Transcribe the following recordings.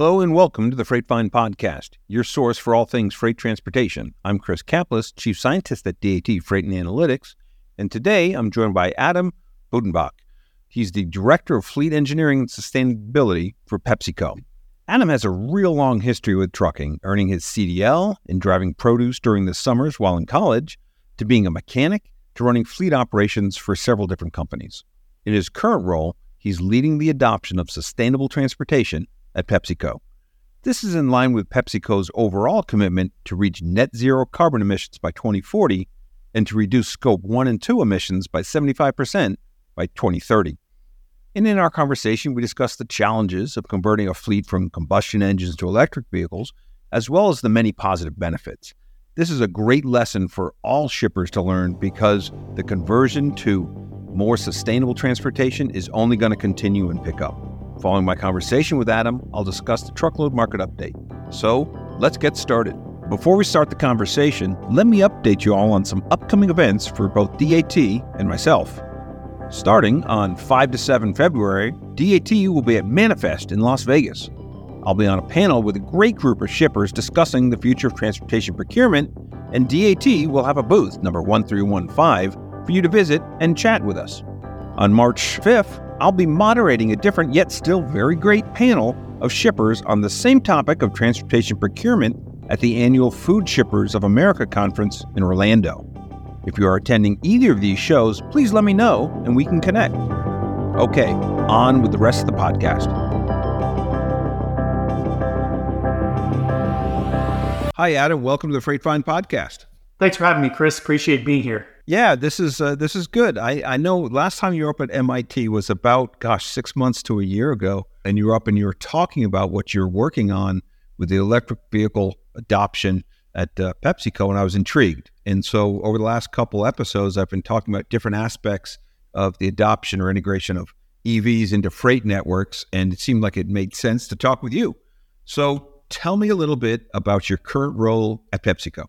Hello and welcome to the Freightvine Podcast, your source for all things freight transportation. I'm Chris Caplice, Chief Scientist at DAT Freight and Analytics, and today I'm joined by Adam Buttgenbach. He's the Director of Fleet Engineering and Sustainability for PepsiCo. Adam has a real long history with trucking, earning his CDL and driving produce during the summers while in college, to being a mechanic, to running fleet operations for several different companies. In his current role, he's leading the adoption of sustainable transportation at PepsiCo. This is in line with PepsiCo's overall commitment to reach net zero carbon emissions by 2040 and to reduce scope 1 and 2 emissions by 75% by 2030. And in our conversation, we discussed the challenges of converting a fleet from combustion engines to electric vehicles, as well as the many positive benefits. This is a great lesson for all shippers to learn because the conversion to more sustainable transportation is only going to continue and pick up. Following my conversation with Adam, I'll discuss the truckload market update. So let's get started. Before we start the conversation, let me update you all on some upcoming events for both DAT and myself. Starting on 5 to 7 February, DAT will be at Manifest in Las Vegas. I'll be on a panel with a great group of shippers discussing the future of transportation procurement, and DAT will have a booth, number 1315, for you to visit and chat with us. On March 5th, I'll be moderating a different yet still very great panel of shippers on the same topic of transportation procurement at the annual Food Shippers of America conference in Orlando. If you are attending either of these shows, please let me know and we can connect. Okay, on with the rest of the podcast. Hi, Adam. Welcome to the Freightvine podcast. Thanks for having me, Chris. Appreciate being here. Yeah, this is uh, this is good. I, I know last time you were up at MIT was about gosh six months to a year ago, and you were up and you were talking about what you're working on with the electric vehicle adoption at uh, PepsiCo, and I was intrigued. And so over the last couple episodes, I've been talking about different aspects of the adoption or integration of EVs into freight networks, and it seemed like it made sense to talk with you. So tell me a little bit about your current role at PepsiCo.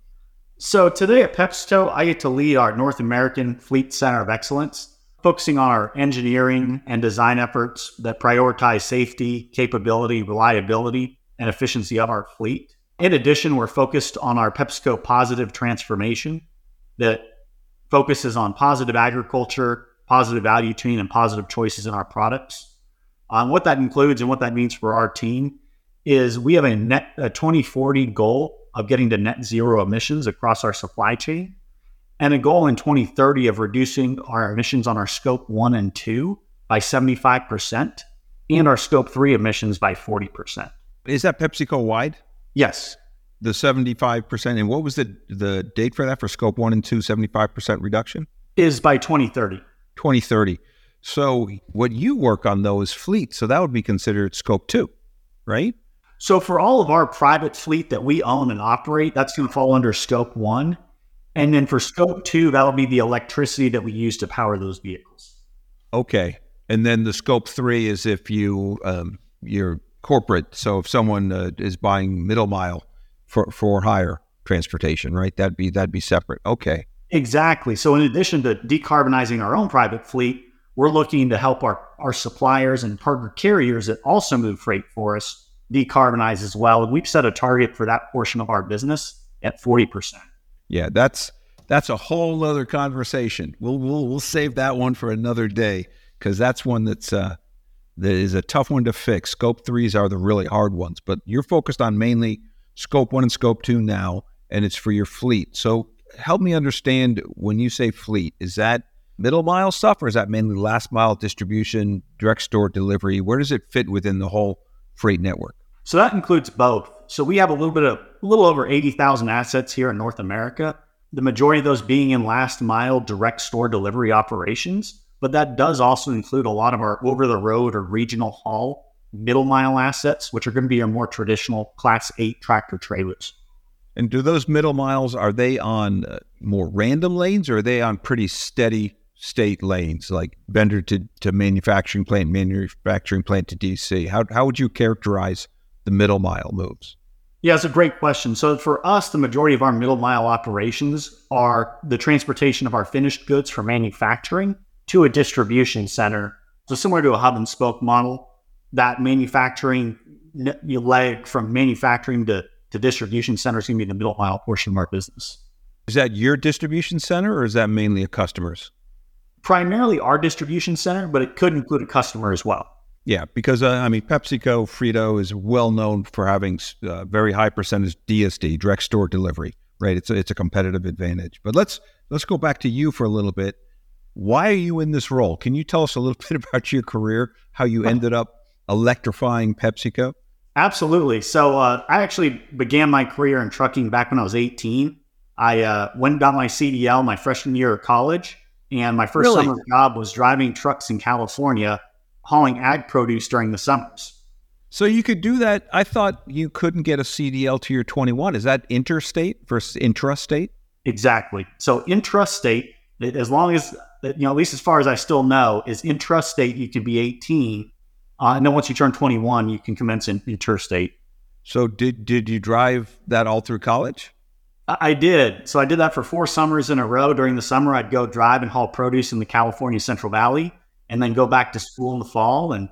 So today at PepsiCo, I get to lead our North American Fleet Center of Excellence, focusing on our engineering and design efforts that prioritize safety, capability, reliability, and efficiency of our fleet. In addition, we're focused on our PepsiCo positive transformation that focuses on positive agriculture, positive value chain, and positive choices in our products. Um, what that includes and what that means for our team is we have a net a 2040 goal of getting to net zero emissions across our supply chain and a goal in 2030 of reducing our emissions on our scope one and two by 75% and our scope three emissions by 40%. Is that PepsiCo wide? Yes. The 75%. And what was the, the date for that for scope one and two, 75% reduction? Is by 2030. 2030. So what you work on though is fleet. So that would be considered scope two, right? So for all of our private fleet that we own and operate, that's going to fall under scope one. And then for scope two, that'll be the electricity that we use to power those vehicles. Okay. And then the scope three is if you, um, you're corporate. So if someone uh, is buying middle mile for, for hire transportation, right? That'd be, that'd be separate. Okay. Exactly. So in addition to decarbonizing our own private fleet, we're looking to help our, our suppliers and partner carriers that also move freight for us decarbonize as well. And we've set a target for that portion of our business at 40%. Yeah, that's that's a whole other conversation. We'll we'll we'll save that one for another day because that's one that's uh, that is a tough one to fix. Scope threes are the really hard ones, but you're focused on mainly scope one and scope two now, and it's for your fleet. So help me understand when you say fleet, is that middle mile stuff or is that mainly last mile distribution, direct store delivery? Where does it fit within the whole freight network? So that includes both. So we have a little bit of a little over 80,000 assets here in North America. The majority of those being in last mile direct store delivery operations, but that does also include a lot of our over the road or regional haul middle mile assets, which are going to be our more traditional class 8 tractor trailers. And do those middle miles are they on uh, more random lanes or are they on pretty steady state lanes like vendor to, to manufacturing plant, manufacturing plant to DC? How how would you characterize the middle mile moves? Yeah, it's a great question. So for us, the majority of our middle mile operations are the transportation of our finished goods from manufacturing to a distribution center. So similar to a hub and spoke model, that manufacturing leg from manufacturing to, to distribution center is going to be the middle mile portion of our business. Is that your distribution center or is that mainly a customer's? Primarily our distribution center, but it could include a customer as well. Yeah, because uh, I mean, PepsiCo, Frito is well known for having uh, very high percentage DSD, direct store delivery. Right, it's a, it's a competitive advantage. But let's let's go back to you for a little bit. Why are you in this role? Can you tell us a little bit about your career, how you ended up electrifying PepsiCo? Absolutely. So uh, I actually began my career in trucking back when I was 18. I uh, went and got my CDL my freshman year of college, and my first really? summer job was driving trucks in California hauling ag produce during the summers. So you could do that. I thought you couldn't get a CDL to your 21. Is that interstate versus intrastate? Exactly. So intrastate, as long as you know, at least as far as I still know, is intrastate. You can be 18, uh, and then once you turn 21, you can commence in interstate. So did did you drive that all through college? I did. So I did that for four summers in a row. During the summer, I'd go drive and haul produce in the California Central Valley and then go back to school in the fall. And,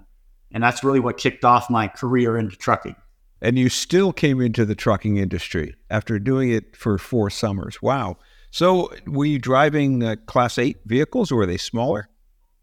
and that's really what kicked off my career into trucking. And you still came into the trucking industry after doing it for four summers. Wow. So were you driving uh, class eight vehicles or were they smaller?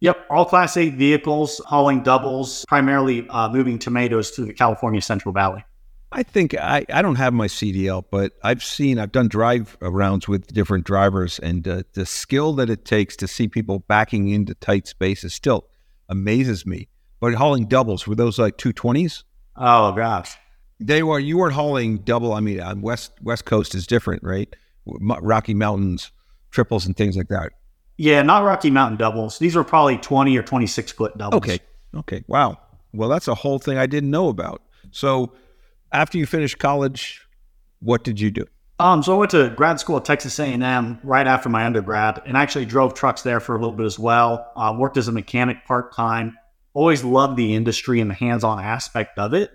Yep, all class eight vehicles, hauling doubles, primarily uh, moving tomatoes to the California Central Valley. I think I, I don't have my CDL, but I've seen, I've done drive rounds with different drivers, and uh, the skill that it takes to see people backing into tight spaces still amazes me. But hauling doubles, were those like 220s? Oh, gosh. They were, you weren't hauling double. I mean, West, West Coast is different, right? Rocky Mountains, triples, and things like that. Yeah, not Rocky Mountain doubles. These were probably 20 or 26 foot doubles. Okay. Okay. Wow. Well, that's a whole thing I didn't know about. So, after you finished college, what did you do? Um, so I went to grad school at Texas A&M right after my undergrad, and actually drove trucks there for a little bit as well. Uh, worked as a mechanic part time. Always loved the industry and the hands-on aspect of it.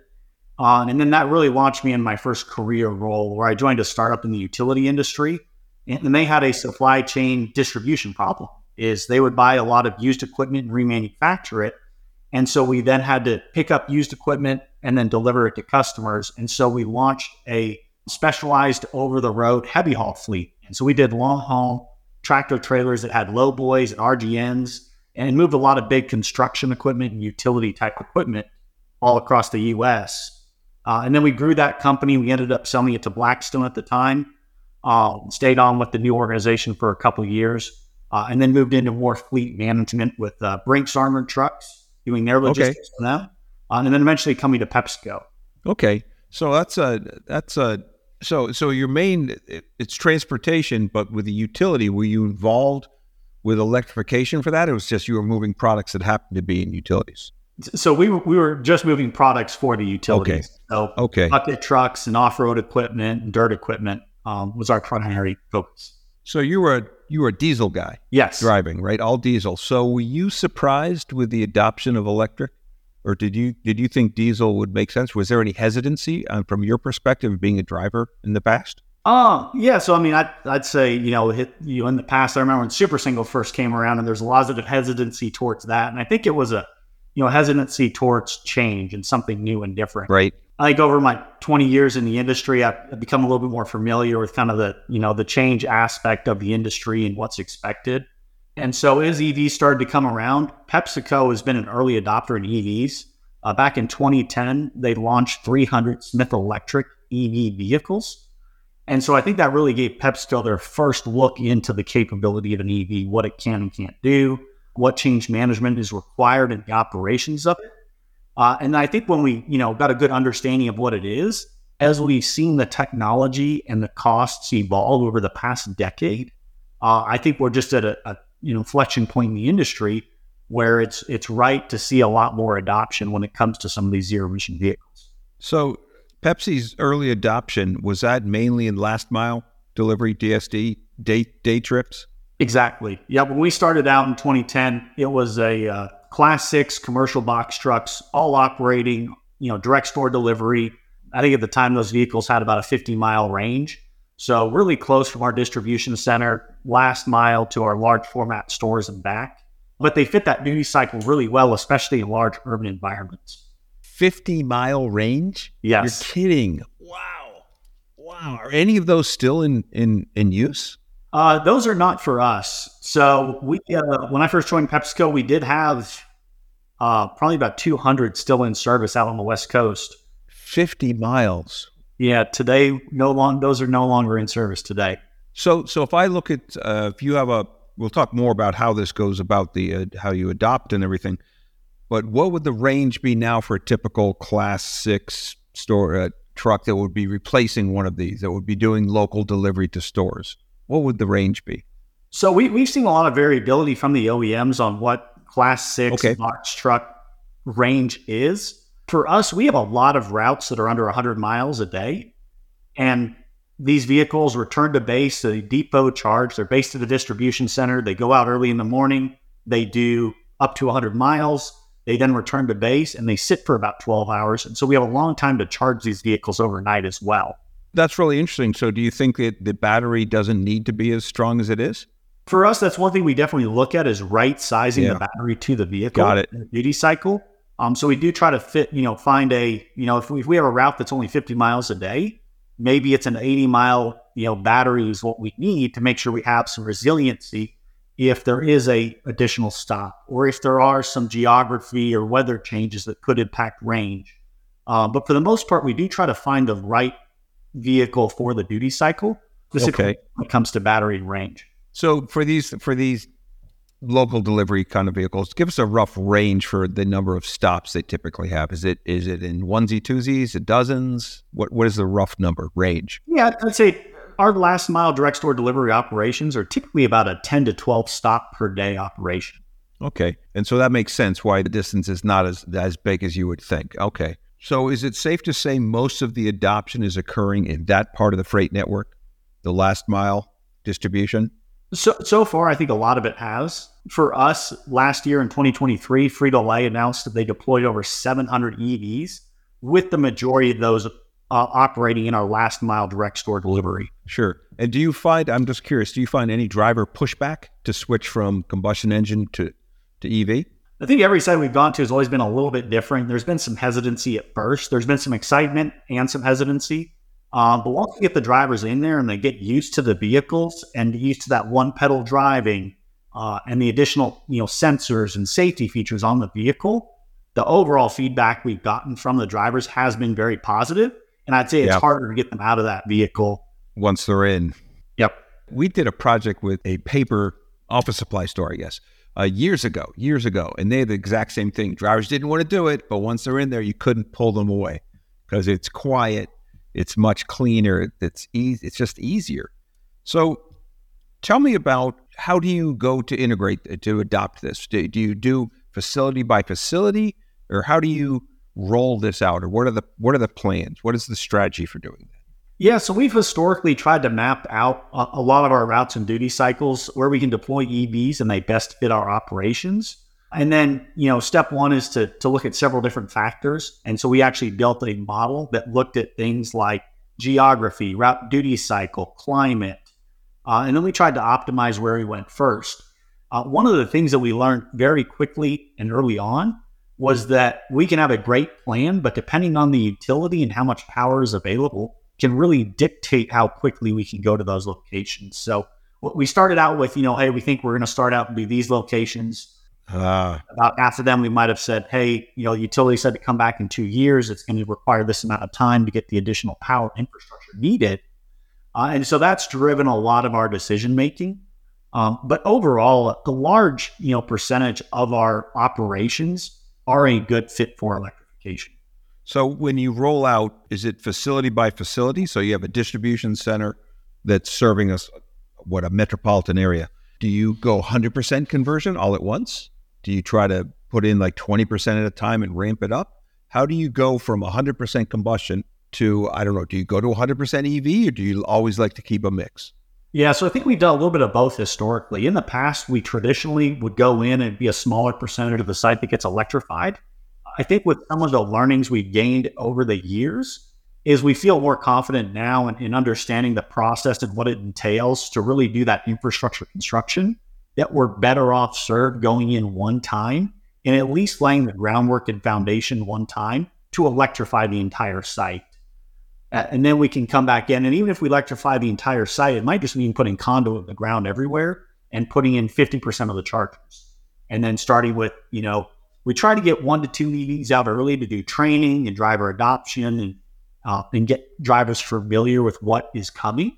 Uh, and then that really launched me in my first career role, where I joined a startup in the utility industry, and they had a supply chain distribution problem. Is they would buy a lot of used equipment and remanufacture it, and so we then had to pick up used equipment and then deliver it to customers. And so we launched a specialized over the road heavy haul fleet. And so we did long haul tractor trailers that had low boys and RGNs and moved a lot of big construction equipment and utility type equipment all across the US. Uh, and then we grew that company. We ended up selling it to Blackstone at the time. Uh, stayed on with the new organization for a couple of years, uh, and then moved into more fleet management with uh, Brinks Armored Trucks, doing their logistics okay. for them uh, and then eventually coming to PepsiCo. Okay, so that's a that's a so so your main it's transportation, but with the utility, were you involved with electrification for that? It was just you were moving products that happened to be in utilities. So we were, we were just moving products for the utilities. Okay. So okay. bucket trucks and off road equipment and dirt equipment um, was our primary focus. So you were a, you were a diesel guy. Yes. Driving right, all diesel. So were you surprised with the adoption of electric? Or did you did you think diesel would make sense? Was there any hesitancy uh, from your perspective of being a driver in the past? Uh, yeah. So I mean, I'd, I'd say you know, hit, you know, in the past, I remember when Super Single first came around, and there's a lot of hesitancy towards that, and I think it was a you know hesitancy towards change and something new and different. Right. I think over my 20 years in the industry, I've become a little bit more familiar with kind of the you know the change aspect of the industry and what's expected. And so as EVs started to come around, PepsiCo has been an early adopter in EVs. Uh, back in 2010, they launched 300 Smith Electric EV vehicles. And so I think that really gave PepsiCo their first look into the capability of an EV, what it can and can't do, what change management is required in the operations of it. Uh, and I think when we, you know, got a good understanding of what it is, as we've seen the technology and the costs evolve over the past decade, uh, I think we're just at a, a you know inflection point in the industry where it's it's right to see a lot more adoption when it comes to some of these zero emission vehicles. So Pepsi's early adoption was that mainly in last mile delivery DSD day day trips. Exactly. Yeah. When we started out in 2010, it was a uh, class six commercial box trucks, all operating, you know, direct store delivery. I think at the time those vehicles had about a 50 mile range. So really close from our distribution center, last mile to our large format stores and back. But they fit that duty cycle really well, especially in large urban environments. 50 mile range? Yes. You're kidding. Wow. Wow. Are any of those still in, in, in use? Uh, those are not for us. So we, uh, when I first joined PepsiCo, we did have uh, probably about 200 still in service out on the West Coast. 50 miles. Yeah, today no long those are no longer in service today. So, so if I look at uh, if you have a, we'll talk more about how this goes about the uh, how you adopt and everything. But what would the range be now for a typical Class Six store uh, truck that would be replacing one of these that would be doing local delivery to stores? What would the range be? So we we've seen a lot of variability from the OEMs on what Class Six Okay. box truck range is. For us, we have a lot of routes that are under 100 miles a day, and these vehicles return to base, they depot charge. They're based at the distribution center. They go out early in the morning. They do up to 100 miles. They then return to base and they sit for about 12 hours. And so we have a long time to charge these vehicles overnight as well. That's really interesting. So, do you think that the battery doesn't need to be as strong as it is? For us, that's one thing we definitely look at is right sizing Yeah. the battery to the vehicle. Got it. the Duty cycle. Um, so we do try to fit, you know, find a, you know, if we, if we have a route that's only 50 miles a day, maybe it's an 80 mile, you know, battery is what we need to make sure we have some resiliency if there is a additional stop or if there are some geography or weather changes that could impact range. Uh, but for the most part, we do try to find the right vehicle for the duty cycle, specifically Okay. when it comes to battery range. So, for these for these local delivery kind of vehicles, give us a rough range for the number of stops they typically have. Is it is it in onesie twosies, dozens? What what is the rough number range? Yeah, I'd say our last mile direct store delivery operations are typically about a 10 to 12 stop per day operation. Okay. And so that makes sense why the distance is not as as big as you would think. Okay. So is it safe to say most of the adoption is occurring in that part of the freight network, the last mile distribution? So, so far, I think a lot of it has. For us, last year in 2023, Frito Lay announced that they deployed over 700 EVs, with the majority of those uh, operating in our last mile direct store delivery. Sure. And do you find I'm just curious, do you find any driver pushback to switch from combustion engine to to EV? I think every site we've gone to has always been a little bit different. There's been some hesitancy at first. There's been some excitement and some hesitancy. Um, but once we get the drivers in there and they get used to the vehicles and used to that one pedal driving uh, and the additional you know sensors and safety features on the vehicle, the overall feedback we've gotten from the drivers has been very positive. And I'd say it's Yeah. harder to get them out of that vehicle. Once they're in. Yep. We did a project with a paper office supply store, I guess, uh, years ago, years ago, and they had the exact same thing. Drivers didn't want to do it, but once they're in there, you couldn't pull them away because it's quiet, it's much cleaner, it's easy, it's just easier. So, tell me about how do you go to integrate to adopt this? Do, do you do facility by facility, or how do you roll this out, or what are the what are the plans? What is the strategy for doing that? Yeah, so we've historically tried to map out a, a lot of our routes and duty cycles where we can deploy EVs and they best fit our operations. And then, you know, step one is to, to look at several different factors. And so we actually built a model that looked at things like geography, route duty cycle, climate. Uh, and then we tried to optimize where we went first. Uh, one of the things that we learned very quickly and early on was that we can have a great plan, but depending on the utility and how much power is available, can really dictate how quickly we can go to those locations. So we started out with, you know, hey, we think we're going to start out and do these locations. Ah, About after them, we might have said, hey, you know, utility said to come back in two years. It's going to require this amount of time to get the additional power infrastructure needed. Uh, and so that's driven a lot of our decision making. Um, but overall, a large, you know, percentage of our operations are a good fit for electrification. So when you roll out, is it facility by facility? So you have a distribution center that's serving us what a metropolitan area. Do you go 100% conversion all at once? Do you try to put in like 20% at a time and ramp it up? How do you go from 100% combustion to I don't know, do you go to 100% EV or do you always like to keep a mix? Yeah, so I think we've done a little bit of both historically. In the past, we traditionally would go in and be a smaller percentage of the site that gets electrified. I think with some of the learnings we've gained over the years, is we feel more confident now in, in understanding the process and what it entails to really do that infrastructure construction. That we're better off served going in one time and at least laying the groundwork and foundation one time to electrify the entire site. And then we can come back in. And even if we electrify the entire site, it might just mean putting conduit in the ground everywhere and putting in 50% of the chargers. And then starting with, you know, we try to get one to two EVs out early to do training and driver adoption and, uh, and get drivers familiar with what is coming.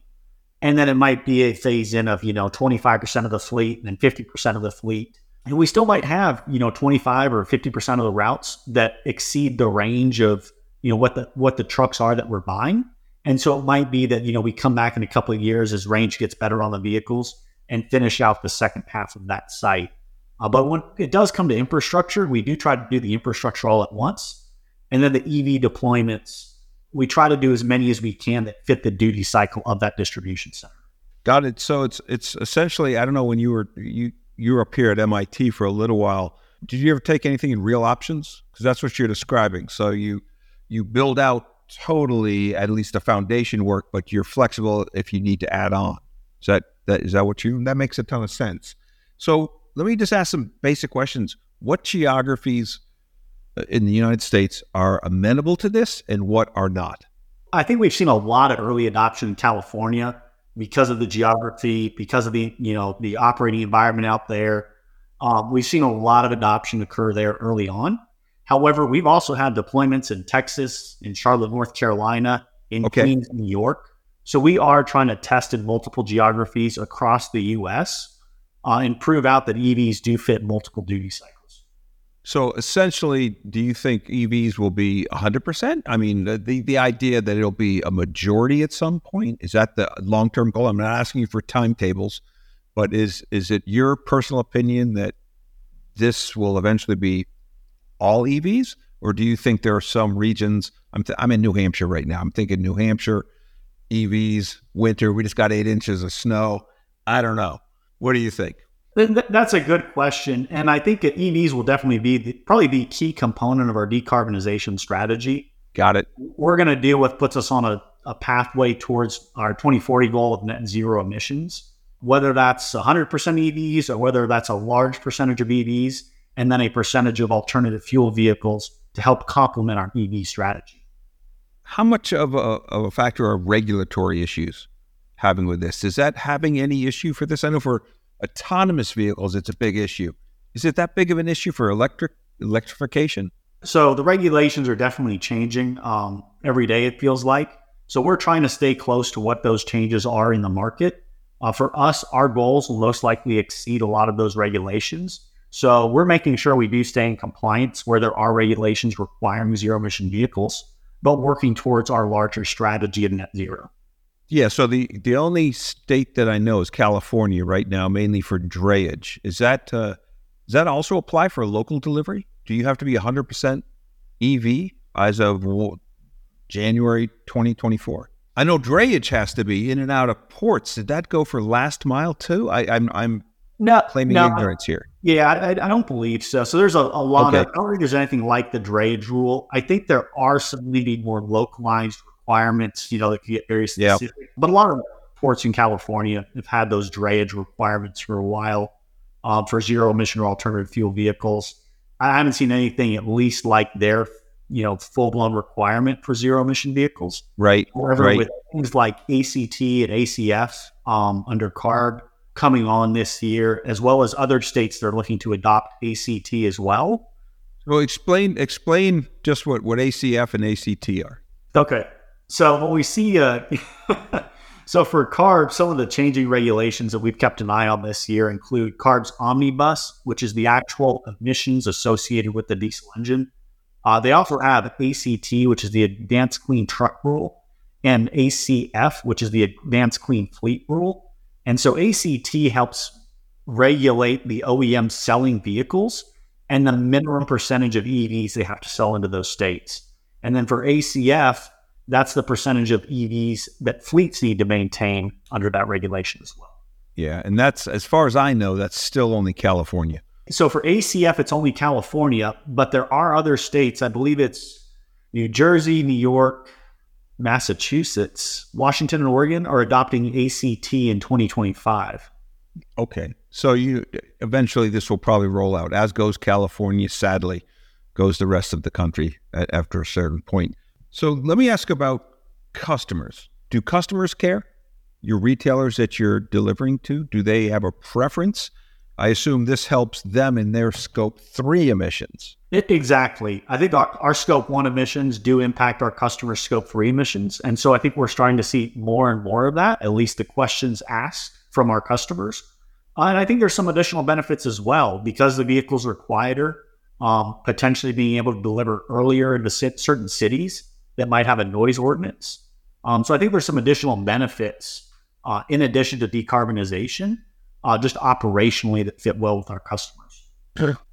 And then it might be a phase in of, you know, 25% of the fleet and then 50% of the fleet. And we still might have, you know, 25 or 50% of the routes that exceed the range of, you know, what the what the trucks are that we're buying. And so it might be that, you know, we come back in a couple of years as range gets better on the vehicles and finish out the second half of that site. Uh, but when it does come to infrastructure, we do try to do the infrastructure all at once. And then the EV deployments we try to do as many as we can that fit the duty cycle of that distribution center. Got it. So it's it's essentially I don't know when you were you you were up here at MIT for a little while. Did you ever take anything in real options? Because that's what you're describing. So you you build out totally at least the foundation work, but you're flexible if you need to add on. Is that that is that what you that makes a ton of sense. So let me just ask some basic questions. What geographies in the United States are amenable to this and what are not? I think we've seen a lot of early adoption in California because of the geography, because of the you know the operating environment out there. Um, we've seen a lot of adoption occur there early on. However, we've also had deployments in Texas, in Charlotte, North Carolina, in okay. Queens, New York. So we are trying to test in multiple geographies across the U.S. Uh, and prove out that EVs do fit multiple duty cycles. So essentially, do you think EVs will be 100%? I mean, the, the, idea that it'll be a majority at some point, is that the long term goal? I'm not asking you for timetables, but is, is it your personal opinion that this will eventually be all EVs? Or do you think there are some regions? I'm, th- I'm in New Hampshire right now. I'm thinking New Hampshire, EVs, winter, we just got eight inches of snow. I don't know. What do you think? That's a good question, and I think EVs will definitely be the, probably the key component of our decarbonization strategy. Got it. We're going to deal with puts us on a, a pathway towards our 2040 goal of net zero emissions. Whether that's 100% EVs or whether that's a large percentage of EVs, and then a percentage of alternative fuel vehicles to help complement our EV strategy. How much of a, of a factor are regulatory issues having with this? Is that having any issue for this? I know for autonomous vehicles, it's a big issue. Is it that big of an issue for electric electrification? So the regulations are definitely changing um, every day. It feels like. So we're trying to stay close to what those changes are in the market. Uh, for us, our goals will most likely exceed a lot of those regulations. So we're making sure we do stay in compliance where there are regulations requiring zero emission vehicles, but working towards our larger strategy of net zero. Yeah, so the the only state that I know is California right now, mainly for drayage. Is that uh, does that also apply for local delivery? Do you have to be 100% EV as of January 2024? I know drayage has to be in and out of ports. Did that go for last mile too? I, am I'm, I'm no, claiming no, ignorance here. Yeah, I, I, don't believe so. So there's a, a lot okay. of I don't think there's anything like the drayage rule. I think there are some maybe more localized requirements, you know, that can get very specific. Yep. But a lot of ports in California have had those drayage requirements for a while um, for zero emission or alternative fuel vehicles. I haven't seen anything at least like their, you know, full blown requirement for zero emission vehicles. Right. However, right. with things like ACT and ACF um, under CARB coming on this year, as well as other states that are looking to adopt ACT as well. Well, explain explain just what, what ACF and ACT are. Okay. So what we see, uh, so for CARB, some of the changing regulations that we've kept an eye on this year include CARB's omnibus, which is the actual emissions associated with the diesel engine. Uh, they also have ACT, which is the Advanced Clean Truck Rule, and ACF, which is the Advanced Clean Fleet Rule. And so ACT helps regulate the OEM selling vehicles and the minimum percentage of EVs they have to sell into those states. And then for ACF, that's the percentage of EVs that fleets need to maintain under that regulation as well. Yeah, and that's as far as I know, that's still only California. So for ACF, it's only California, but there are other states. I believe it's New Jersey, New York, Massachusetts, Washington, and Oregon are adopting ACT in 2025. Okay, so you eventually this will probably roll out, as goes California. Sadly, goes the rest of the country at, after a certain point. So let me ask about customers. Do customers care? Your retailers that you're delivering to, do they have a preference? I assume this helps them in their scope three emissions. It, exactly. I think our, our scope one emissions do impact our customer scope three emissions. And so I think we're starting to see more and more of that, at least the questions asked from our customers. And I think there's some additional benefits as well because the vehicles are quieter, um, potentially being able to deliver earlier into certain cities that might have a noise ordinance. Um, so I think there's some additional benefits uh, in addition to decarbonization uh, just operationally that fit well with our customers.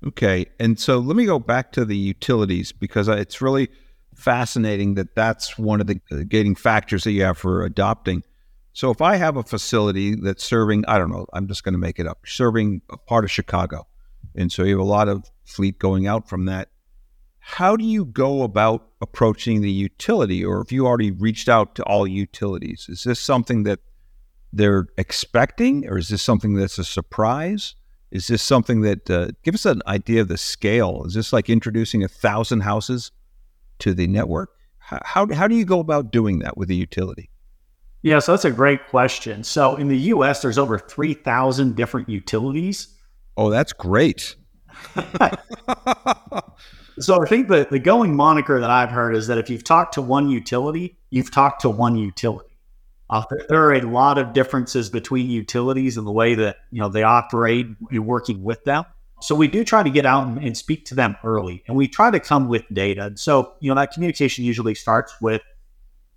Okay. And so let me go back to the utilities because it's really fascinating that that's one of the gating factors that you have for adopting. So if I have a facility that's serving, I don't know, I'm just going to make it up, serving a part of Chicago. And so you have a lot of fleet going out from that. How do you go about approaching the utility, or if you already reached out to all utilities? Is this something that they're expecting, or is this something that's a surprise? Is this something that uh, give us an idea of the scale? Is this like introducing a thousand houses to the network? How, how, how do you go about doing that with a utility? Yeah, so that's a great question. So in the U.S., there's over three thousand different utilities. Oh, that's great. so I think the, the going moniker that I've heard is that if you've talked to one utility, you've talked to one utility. Uh, there are a lot of differences between utilities and the way that you know they operate. You're working with them, so we do try to get out and, and speak to them early, and we try to come with data. So you know that communication usually starts with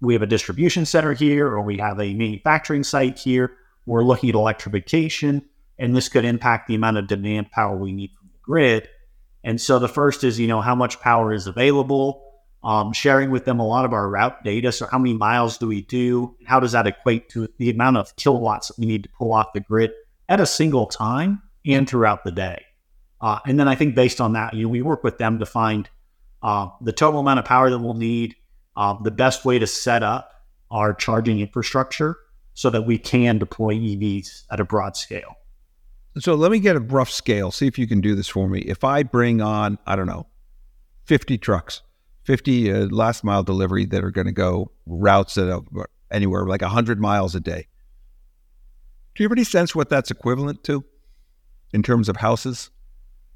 we have a distribution center here, or we have a manufacturing site here. We're looking at electrification, and this could impact the amount of demand power we need from the grid. And so the first is you know how much power is available um, sharing with them a lot of our route data. So, how many miles do we do? How does that equate to the amount of kilowatts that we need to pull off the grid at a single time and throughout the day? Uh, and then I think based on that, you know, we work with them to find uh, the total amount of power that we'll need, uh, the best way to set up our charging infrastructure so that we can deploy EVs at a broad scale. So let me get a rough scale. See if you can do this for me. If I bring on, I don't know, 50 trucks 50 uh, last mile delivery that are going to go routes that are anywhere like 100 miles a day. Do you have any sense what that's equivalent to in terms of houses?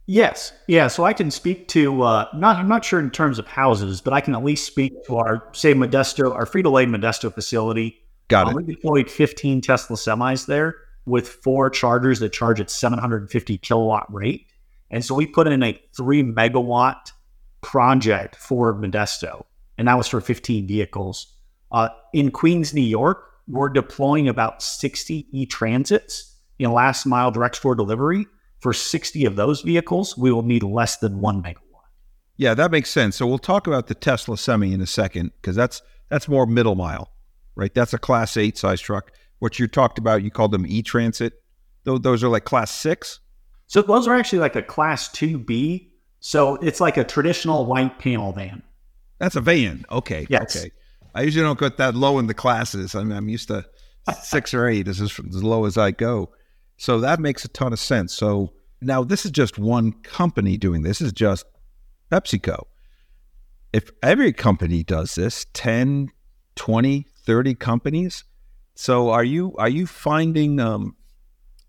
Yes. Yeah. So I can speak to, uh, not, I'm not sure in terms of houses, but I can at least speak to our, say, Modesto, our Frito Lay Modesto facility. Got um, it. We deployed 15 Tesla semis there with four chargers that charge at 750 kilowatt rate. And so we put in a three megawatt project for Modesto, and that was for 15 vehicles. Uh, in Queens, New York, we're deploying about 60 e transits in last mile direct store delivery. For 60 of those vehicles, we will need less than one megawatt. Yeah, that makes sense. So we'll talk about the Tesla Semi in a second because that's that's more middle mile, right? That's a Class Eight size truck. What you talked about, you called them e transit. Those are like Class Six. So those are actually like a Class Two B so it's like a traditional white panel van. That's a van. Okay. Yes. Okay. I usually don't get that low in the classes. I mean, I'm used to six or eight. This is as low as I go. So that makes a ton of sense. So now this is just one company doing this. this is just PepsiCo. If every company does this, 10, 20, 30 companies. So are you are you finding um,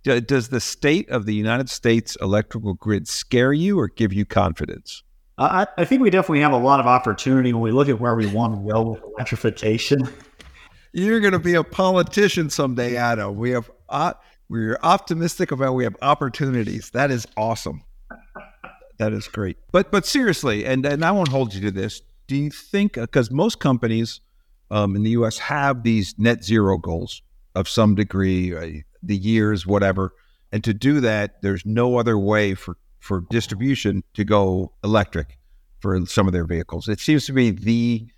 does the state of the United States electrical grid scare you or give you confidence? I, I think we definitely have a lot of opportunity when we look at where we want to go with electrification. You're going to be a politician someday, Adam. We have uh, we're optimistic about we have opportunities. That is awesome. That is great. But but seriously, and and I won't hold you to this. Do you think because most companies um, in the U.S. have these net zero goals of some degree, uh, the years, whatever. And to do that, there's no other way for, for distribution to go electric for some of their vehicles. It seems to be the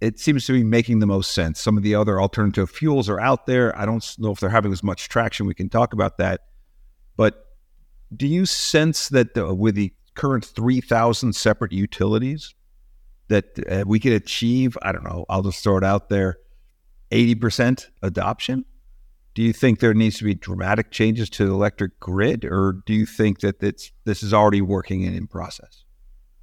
it seems to be making the most sense. Some of the other alternative fuels are out there. I don't know if they're having as much traction. We can talk about that. But do you sense that the, with the current 3,000 separate utilities that uh, we could achieve, I don't know, I'll just throw it out there, 80% adoption? do you think there needs to be dramatic changes to the electric grid, or do you think that it's this is already working and in process?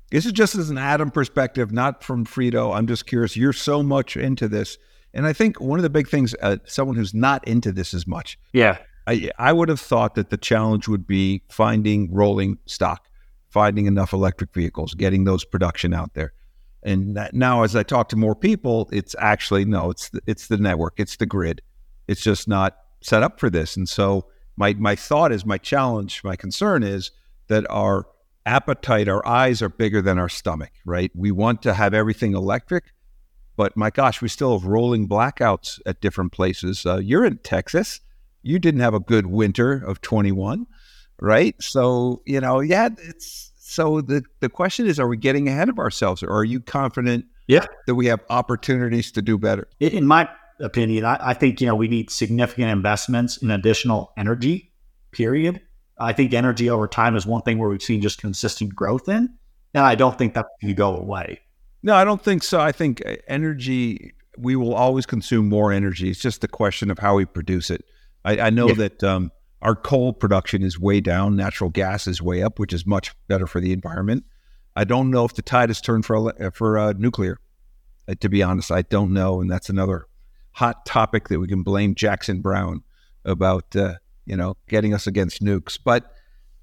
This is just as an Adam perspective, not from Frito. I'm just curious. You're so much into this. And I think one of the big things, uh, someone who's not into this as much, Yeah. I, I would have thought that the challenge would be finding rolling stock, finding enough electric vehicles, getting those production out there. And now, as I talk to more people, it's actually no, it's the, it's the network, it's the grid. It's just not set up for this. And so, my my thought is, my challenge, my concern is that our appetite, our eyes are bigger than our stomach. Right? We want to have everything electric, but my gosh, we still have rolling blackouts at different places. Uh, you're in Texas you didn't have a good winter of 21, right? So, you know, yeah, it's so the the question is are we getting ahead of ourselves or are you confident Yeah. that we have opportunities to do better? In- my opinion, I, I think you know we need significant investments in additional energy. Period. I think energy over time is one thing where we've seen just consistent growth in, and I don't think that's going to go away. No, I don't think so. I think uh, energy we will always consume more energy. It's just the question of how we produce it. I, I know Yeah. that um, our coal production is way down, natural gas is way up, which is much better for the environment. I don't know if the tide has turned for uh, for uh, nuclear. Uh, to be honest, I don't know, and that's another hot topic that we can blame Jackson Browne about. Uh, you know, getting us against nukes. But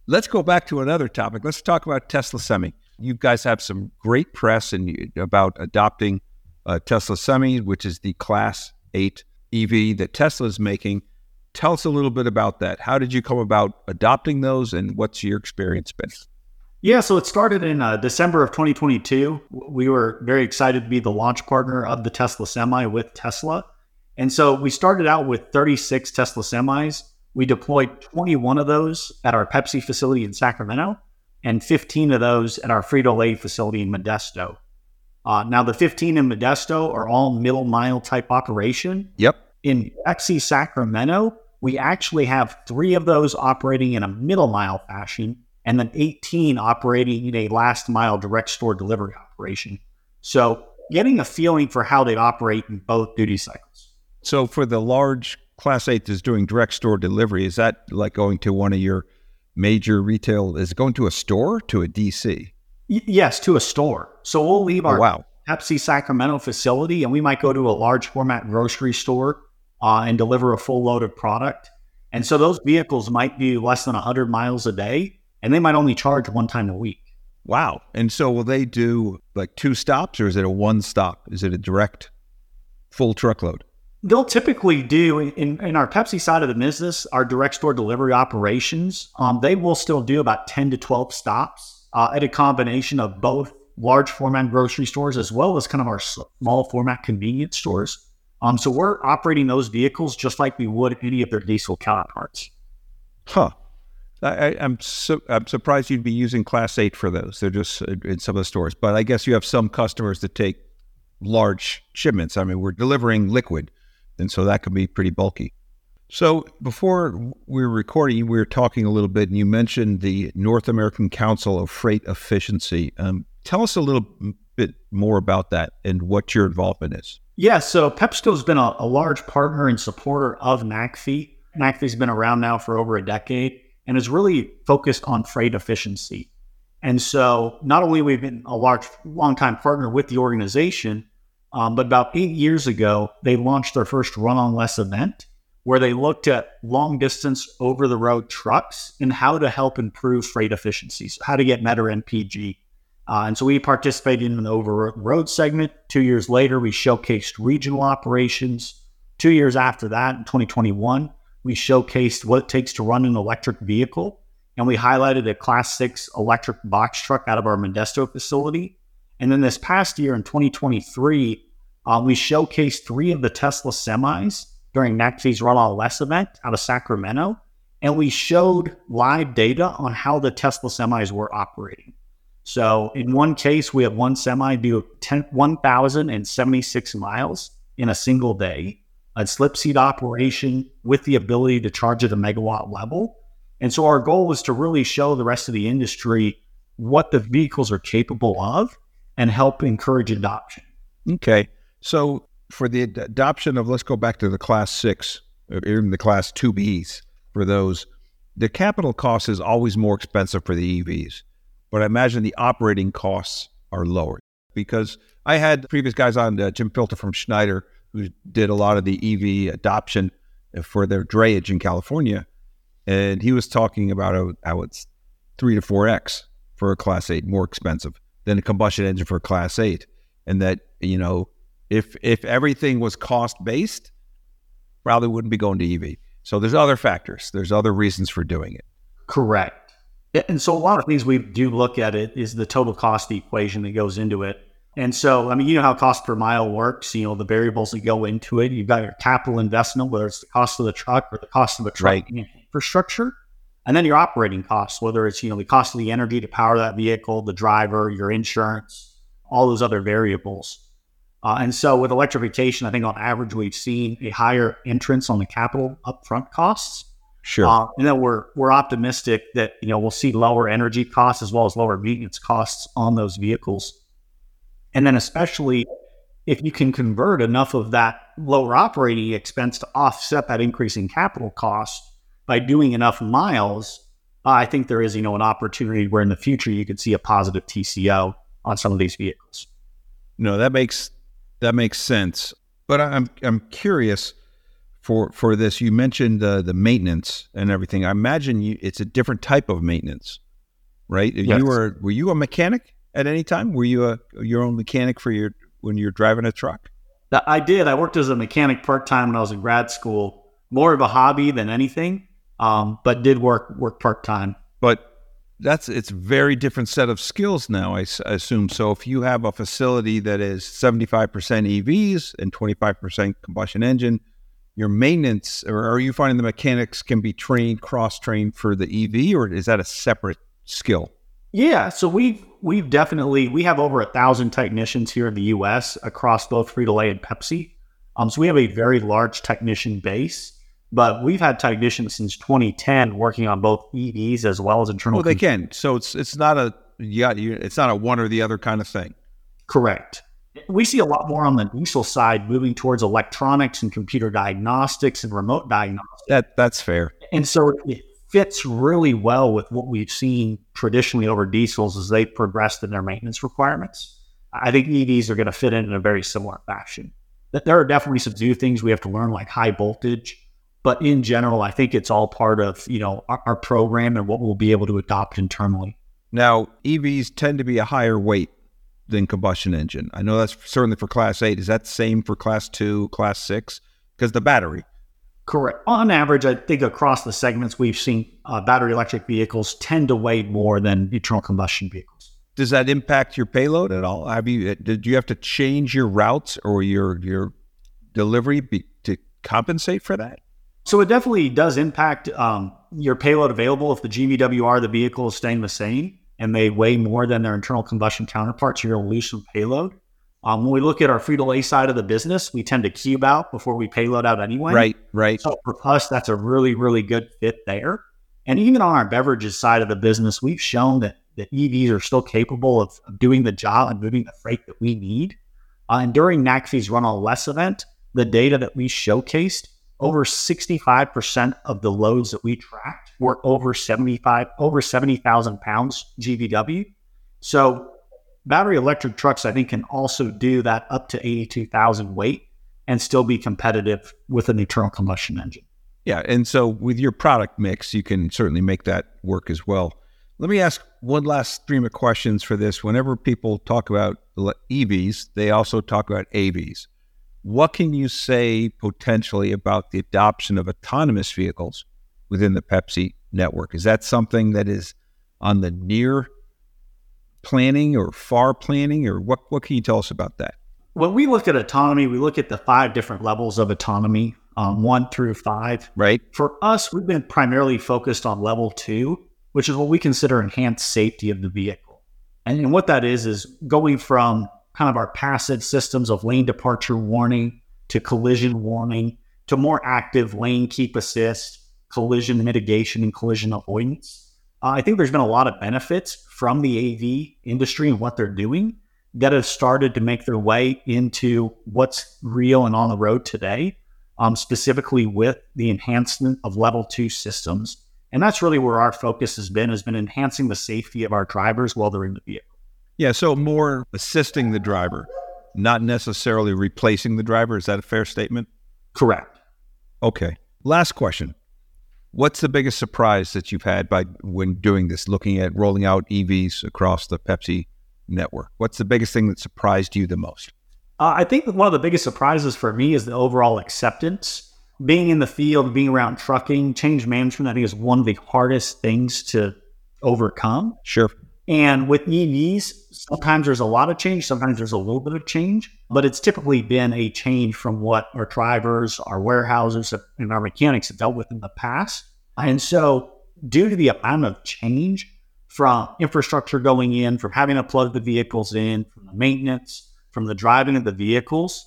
let's go back to another topic. Let's talk about Tesla Semi. You guys have some great press and about adopting uh, Tesla Semi, which is the Class 8 EV that Tesla is making. Tell us a little bit about that. How did you come about adopting those, and what's your experience been? Yeah, so it started in uh, December of 2022. We were very excited to be the launch partner of the Tesla Semi with Tesla. And so we started out with 36 Tesla semis. We deployed 21 of those at our Pepsi facility in Sacramento and 15 of those at our Frito Lay facility in Modesto. Uh, now, the 15 in Modesto are all middle mile type operation. Yep. In Pepsi Sacramento, we actually have three of those operating in a middle mile fashion and then 18 operating in a last mile direct store delivery operation. So, getting a feeling for how they operate in both duty cycles. So for the large Class 8 that's doing direct store delivery, is that like going to one of your major retail? Is it going to a store to a DC? Y- yes, to a store. So, we'll leave Oh, our wow. Pepsi Sacramento facility and we might go to a large format grocery store uh, and deliver a full load of product. And so, those vehicles might be less than 100 miles a day and they might only charge one time a week. Wow. And so will they do like two stops or is it a one stop? Is it a direct full truckload? They'll typically do in, in our Pepsi side of the business, our direct store delivery operations. Um, they will still do about 10 to 12 stops uh, at a combination of both large format grocery stores as well as kind of our small format convenience stores. Um, so we're operating those vehicles just like we would any of their diesel counterparts. Huh. I, I'm so I'm surprised you'd be using Class Eight for those. They're just uh, in some of the stores, but I guess you have some customers that take large shipments. I mean, we're delivering liquid, and so that can be pretty bulky. So before we were recording, we were talking a little bit, and you mentioned the North American Council of Freight Efficiency. Um, tell us a little bit more about that and what your involvement is. Yeah, so PepsiCo's been a, a large partner and supporter of NACFE. NACFE's been around now for over a decade and is really focused on freight efficiency. And so not only we've been a large, longtime partner with the organization, um, but about eight years ago, they launched their first run on less event where they looked at long distance over the road trucks and how to help improve freight efficiencies, how to get better MPG. Uh, and so we participated in the over road segment. Two years later, we showcased regional operations. Two years after that, in 2021, we showcased what it takes to run an electric vehicle. And we highlighted a class six electric box truck out of our Modesto facility. And then this past year in 2023, uh, we showcased three of the Tesla semis during NACFE's Run on Less event out of Sacramento. And we showed live data on how the Tesla semis were operating. So in one case, we had one semi do 10 1,076 miles in a single day, a slip seat operation with the ability to charge at a megawatt level. And so our goal was to really show the rest of the industry what the vehicles are capable of and help encourage adoption. Okay. So for the ad- adoption of, let's go back to the class six, or even the class two Bs for those, the capital cost is always more expensive for the EVs. But I imagine the operating costs are lower because I had previous guys on uh, Jim Filter from Schneider who did a lot of the EV adoption for their drayage in California, and he was talking about how, it's three to four x for a Class Eight more expensive than a combustion engine for a Class Eight, and that you know if if everything was cost based, probably wouldn't be going to EV. So there's other factors. There's other reasons for doing it. Correct. And so a lot of things we do look at it is the total cost equation that goes into it. And so, I mean, you know how cost per mile works, you know, the variables that go into it. You've got your capital investment, whether it's the cost of the truck or the cost of the truck right. infrastructure. And then your operating costs, whether it's, you know, the cost of the energy to power that vehicle, the driver, your insurance, all those other variables. Uh, and so with electrification, I think on average, we've seen a higher entrance on the capital upfront costs. Sure. Uh, and then we're we're optimistic that you know we'll see lower energy costs as well as lower maintenance costs on those vehicles. And then especially if you can convert enough of that lower operating expense to offset that increase in capital cost by doing enough miles, uh, I think there is you know an opportunity where in the future you could see a positive TCO on some of these vehicles. No, that makes that makes sense. But I'm I'm curious for for this. You mentioned the the maintenance and everything. I imagine you, it's a different type of maintenance, right? Yes. You were were you a mechanic at any time? Were you a your own mechanic for your when you're driving a truck? I did. I worked as a mechanic part time when I was in grad school. More of a hobby than anything, um, but did work work part time. But that's it's very different set of skills now. I, I assume so. If you have a facility that is seventy five percent EVs and twenty five percent combustion engine, your maintenance, or are you finding the mechanics can be trained, cross trained for the EV, or is that a separate skill? Yeah, so we've we've definitely we have over a thousand technicians here in the U.S. across both Frito Lay and Pepsi. Um, so we have a very large technician base, but we've had technicians since 2010 working on both EVs as well as internal. Well, they can. So it's it's not a yeah, it's not a one or the other kind of thing. Correct we see a lot more on the diesel side moving towards electronics and computer diagnostics and remote diagnostics. That that's fair. And so it fits really well with what we've seen traditionally over diesels as they progressed in their maintenance requirements. I think EVs are going to fit in in a very similar fashion. That there are definitely some new things we have to learn, like high voltage. But in general, I think it's all part of you know our, our program and what we'll be able to adopt internally. Now, EVs tend to be a higher weight than combustion engine. I know that's certainly for class eight. Is that the same for class two, class six? Because the battery. Correct. On average, I think across the segments we've seen uh, battery electric vehicles tend to weigh more than internal combustion vehicles. Does that impact your payload at all? Have you uh, did you have to change your routes or your your delivery be, to compensate for that? So it definitely does impact um, your payload available if the GVWR the vehicle is staying the same and they weigh more than their internal combustion counterparts, you're going to lose some payload. Um, when we look at our Frito Lay side of the business, we tend to cube out before we payload out anyway. Right, right. So for us, that's a really, really good fit there. And even on our beverages side of the business, we've shown that, that EVs are still capable of, of doing the job and moving the freight that we need. Uh, and during NACFE's Run on Less event, the data that we showcased over 65% of the loads that we tracked were over 75, over 70,000 pounds GVW. So battery electric trucks, I think, can also do that up to 82,000 weight and still be competitive with an internal combustion engine. Yeah. And so with your product mix, you can certainly make that work as well. Let me ask one last stream of questions for this. Whenever people talk about EVs, they also talk about AVs. What can you say potentially about the adoption of autonomous vehicles within the Pepsi network? Is that something that is on the near planning or far planning, or what, what can you tell us about that? When we look at autonomy, we look at the five different levels of autonomy, um, one through five. Right. For us, we've been primarily focused on level two, which is what we consider enhanced safety of the vehicle. And, and what that is, is going from kind of our passive systems of lane departure warning to collision warning to more active lane keep assist, collision mitigation, and collision avoidance. Uh, I think there's been a lot of benefits from the AV industry and what they're doing that have started to make their way into what's real and on the road today, um, specifically with the enhancement of level two systems And that's really where our focus has been, has been enhancing the safety of our drivers while they're in the vehicle. Yeah, so more assisting the driver, not necessarily replacing the driver. Is that a fair statement? Correct. Okay. Last question. What's the biggest surprise that you've had by when doing this, looking at rolling out EVs across the Pepsi network? What's the biggest thing that surprised you the most? Uh, I think one of the biggest surprises for me is the overall acceptance. Being in the field, being around trucking, change management, I think is one of the hardest things to overcome. Sure. And with EVs, sometimes there's a lot of change, sometimes there's a little bit of change, but it's typically been a change from what our drivers, our warehouses, and our mechanics have dealt with in the past. And so, due to the amount of change from infrastructure going in, from having to plug the vehicles in, from the maintenance, from the driving of the vehicles,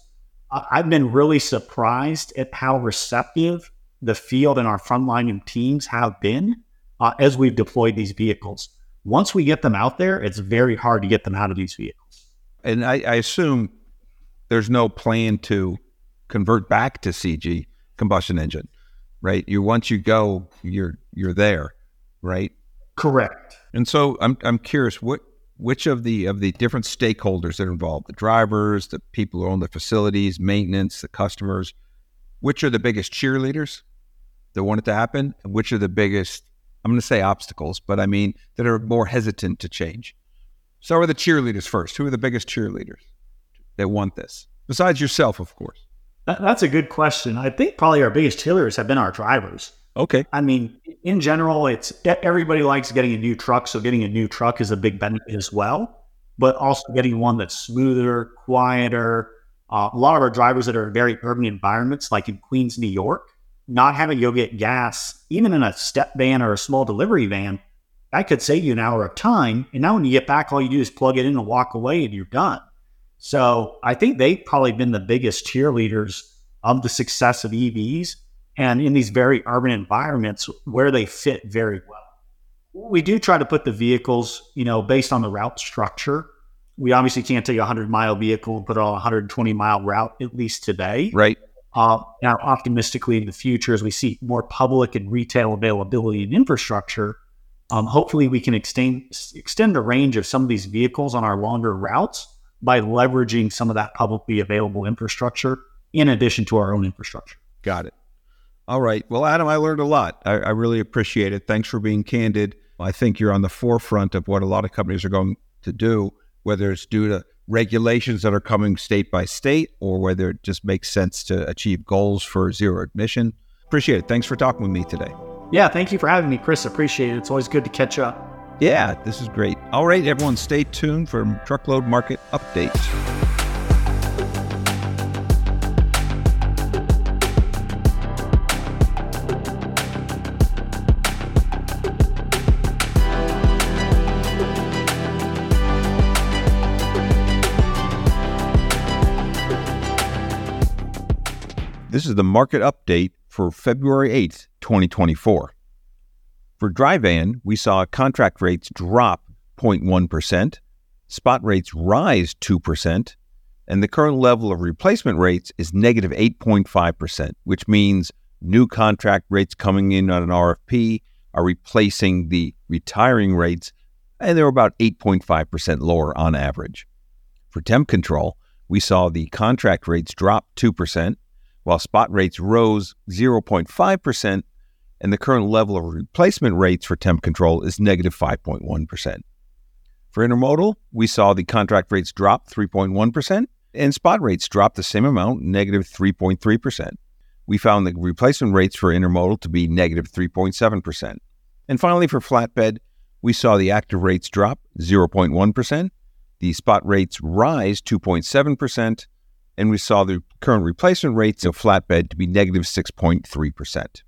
I've been really surprised at how receptive the field and our frontline teams have been uh, as we've deployed these vehicles once we get them out there, it's very hard to get them out of these vehicles. And I, I assume there's no plan to convert back to CG combustion engine, right? You once you go, you're you're there, right? Correct. And so I'm I'm curious what which of the of the different stakeholders that are involved, the drivers, the people who own the facilities, maintenance, the customers, which are the biggest cheerleaders that want it to happen, and which are the biggest I'm going to say obstacles, but I mean that are more hesitant to change. So, are the cheerleaders first? Who are the biggest cheerleaders that want this? Besides yourself, of course. that's a good question. I think probably our biggest cheerleaders have been our drivers. Okay. I mean, in general, it's everybody likes getting a new truck, so getting a new truck is a big benefit as well. But also getting one that's smoother, quieter. Uh, a lot of our drivers that are in very urban environments, like in Queens, New York, not having to go get gas, even in a step van or a small delivery van, that could save you an hour of time. And now when you get back, all you do is plug it in and walk away and you're done. So I think they've probably been the biggest cheerleaders of the success of EVs and in these very urban environments where they fit very well. We do try to put the vehicles, you know, based on the route structure. We obviously can't take a 100 mile vehicle and put it on a 120 mile route, at least today. Right. Uh, now, optimistically in the future, as we see more public and retail availability and infrastructure, um, hopefully we can extend extend the range of some of these vehicles on our longer routes by leveraging some of that publicly available infrastructure in addition to our own infrastructure. Got it. All right. Well, Adam, I learned a lot. I, I really appreciate it. Thanks for being candid. I think you're on the forefront of what a lot of companies are going to do, whether it's due to regulations that are coming state by state or whether it just makes sense to achieve goals for zero emission. Appreciate it. Thanks for talking with me today. Yeah, thank you for having me, Chris. Appreciate it. It's always good to catch up. Yeah, this is great. All right, everyone, stay tuned for Truckload Market Updates. This is the market update for February 8th, 2024. For dry van, we saw contract rates drop 0.1%, spot rates rise 2%, and the current level of replacement rates is negative 8.5%, which means new contract rates coming in on an RFP are replacing the retiring rates, and they're about 8.5% lower on average. For temp control, we saw the contract rates drop 2%, while spot rates rose 0.5%, and the current level of replacement rates for temp control is negative 5.1. For intermodal, we saw the contract rates drop 3.1%, and spot rates drop the same amount, negative 3.3%. We found the replacement rates for intermodal to be negative 3.7%. And finally, for flatbed, we saw the active rates drop 0.1%, the spot rates rise 2.7%, and we saw the current replacement rates of flatbed to be negative 6.3%.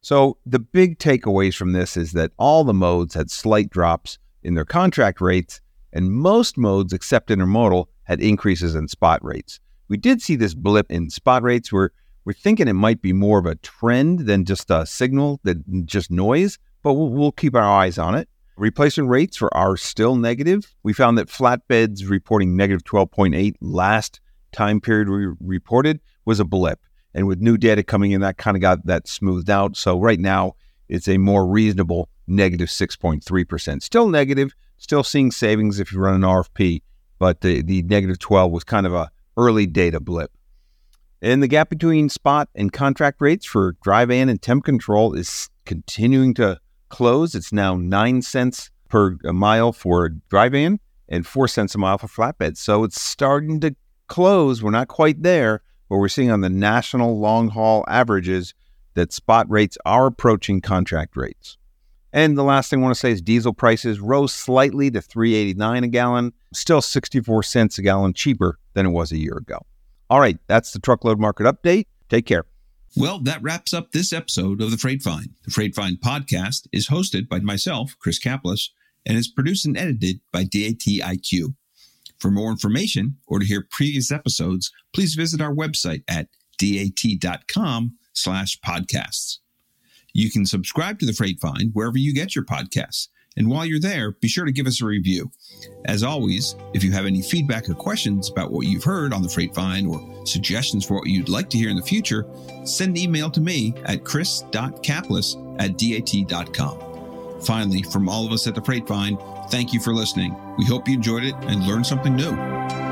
So the big takeaways from this is that all the modes had slight drops in their contract rates, and most modes except intermodal had increases in spot rates. We did see this blip in spot rates where we're thinking it might be more of a trend than just a signal that just noise, but we'll, we'll keep our eyes on it. Replacement rates for are still negative. We found that flatbeds reporting negative 12.8 last time period we reported was a blip. And with new data coming in, that kind of got that smoothed out. So right now, it's a more reasonable negative 6.3%. Still negative, still seeing savings if you run an RFP, but the, the negative 12 was kind of a early data blip. And the gap between spot and contract rates for dry van and temp control is continuing to close. It's now 9 cents per mile for dry van and 4 cents a mile for flatbed. So it's starting to close. We're not quite there, but we're seeing on the national long haul averages that spot rates are approaching contract rates. And the last thing I want to say is diesel prices rose slightly to 389 a gallon, still 64 cents a gallon cheaper than it was a year ago. All right, that's the truckload market update. Take care. Well, that wraps up this episode of the Freightvine. The Freightvine podcast is hosted by myself, Chris Caplice, and is produced and edited by DAT iQ. For more information or to hear previous episodes, please visit our website at dat.com slash podcasts. You can subscribe to the Freightvine wherever you get your podcasts. And while you're there, be sure to give us a review. As always, if you have any feedback or questions about what you've heard on the Freightvine or suggestions for what you'd like to hear in the future, send an email to me at chris.caplice at dat.com. Finally, from all of us at the Freightvine, thank you for listening. We hope you enjoyed it and learned something new.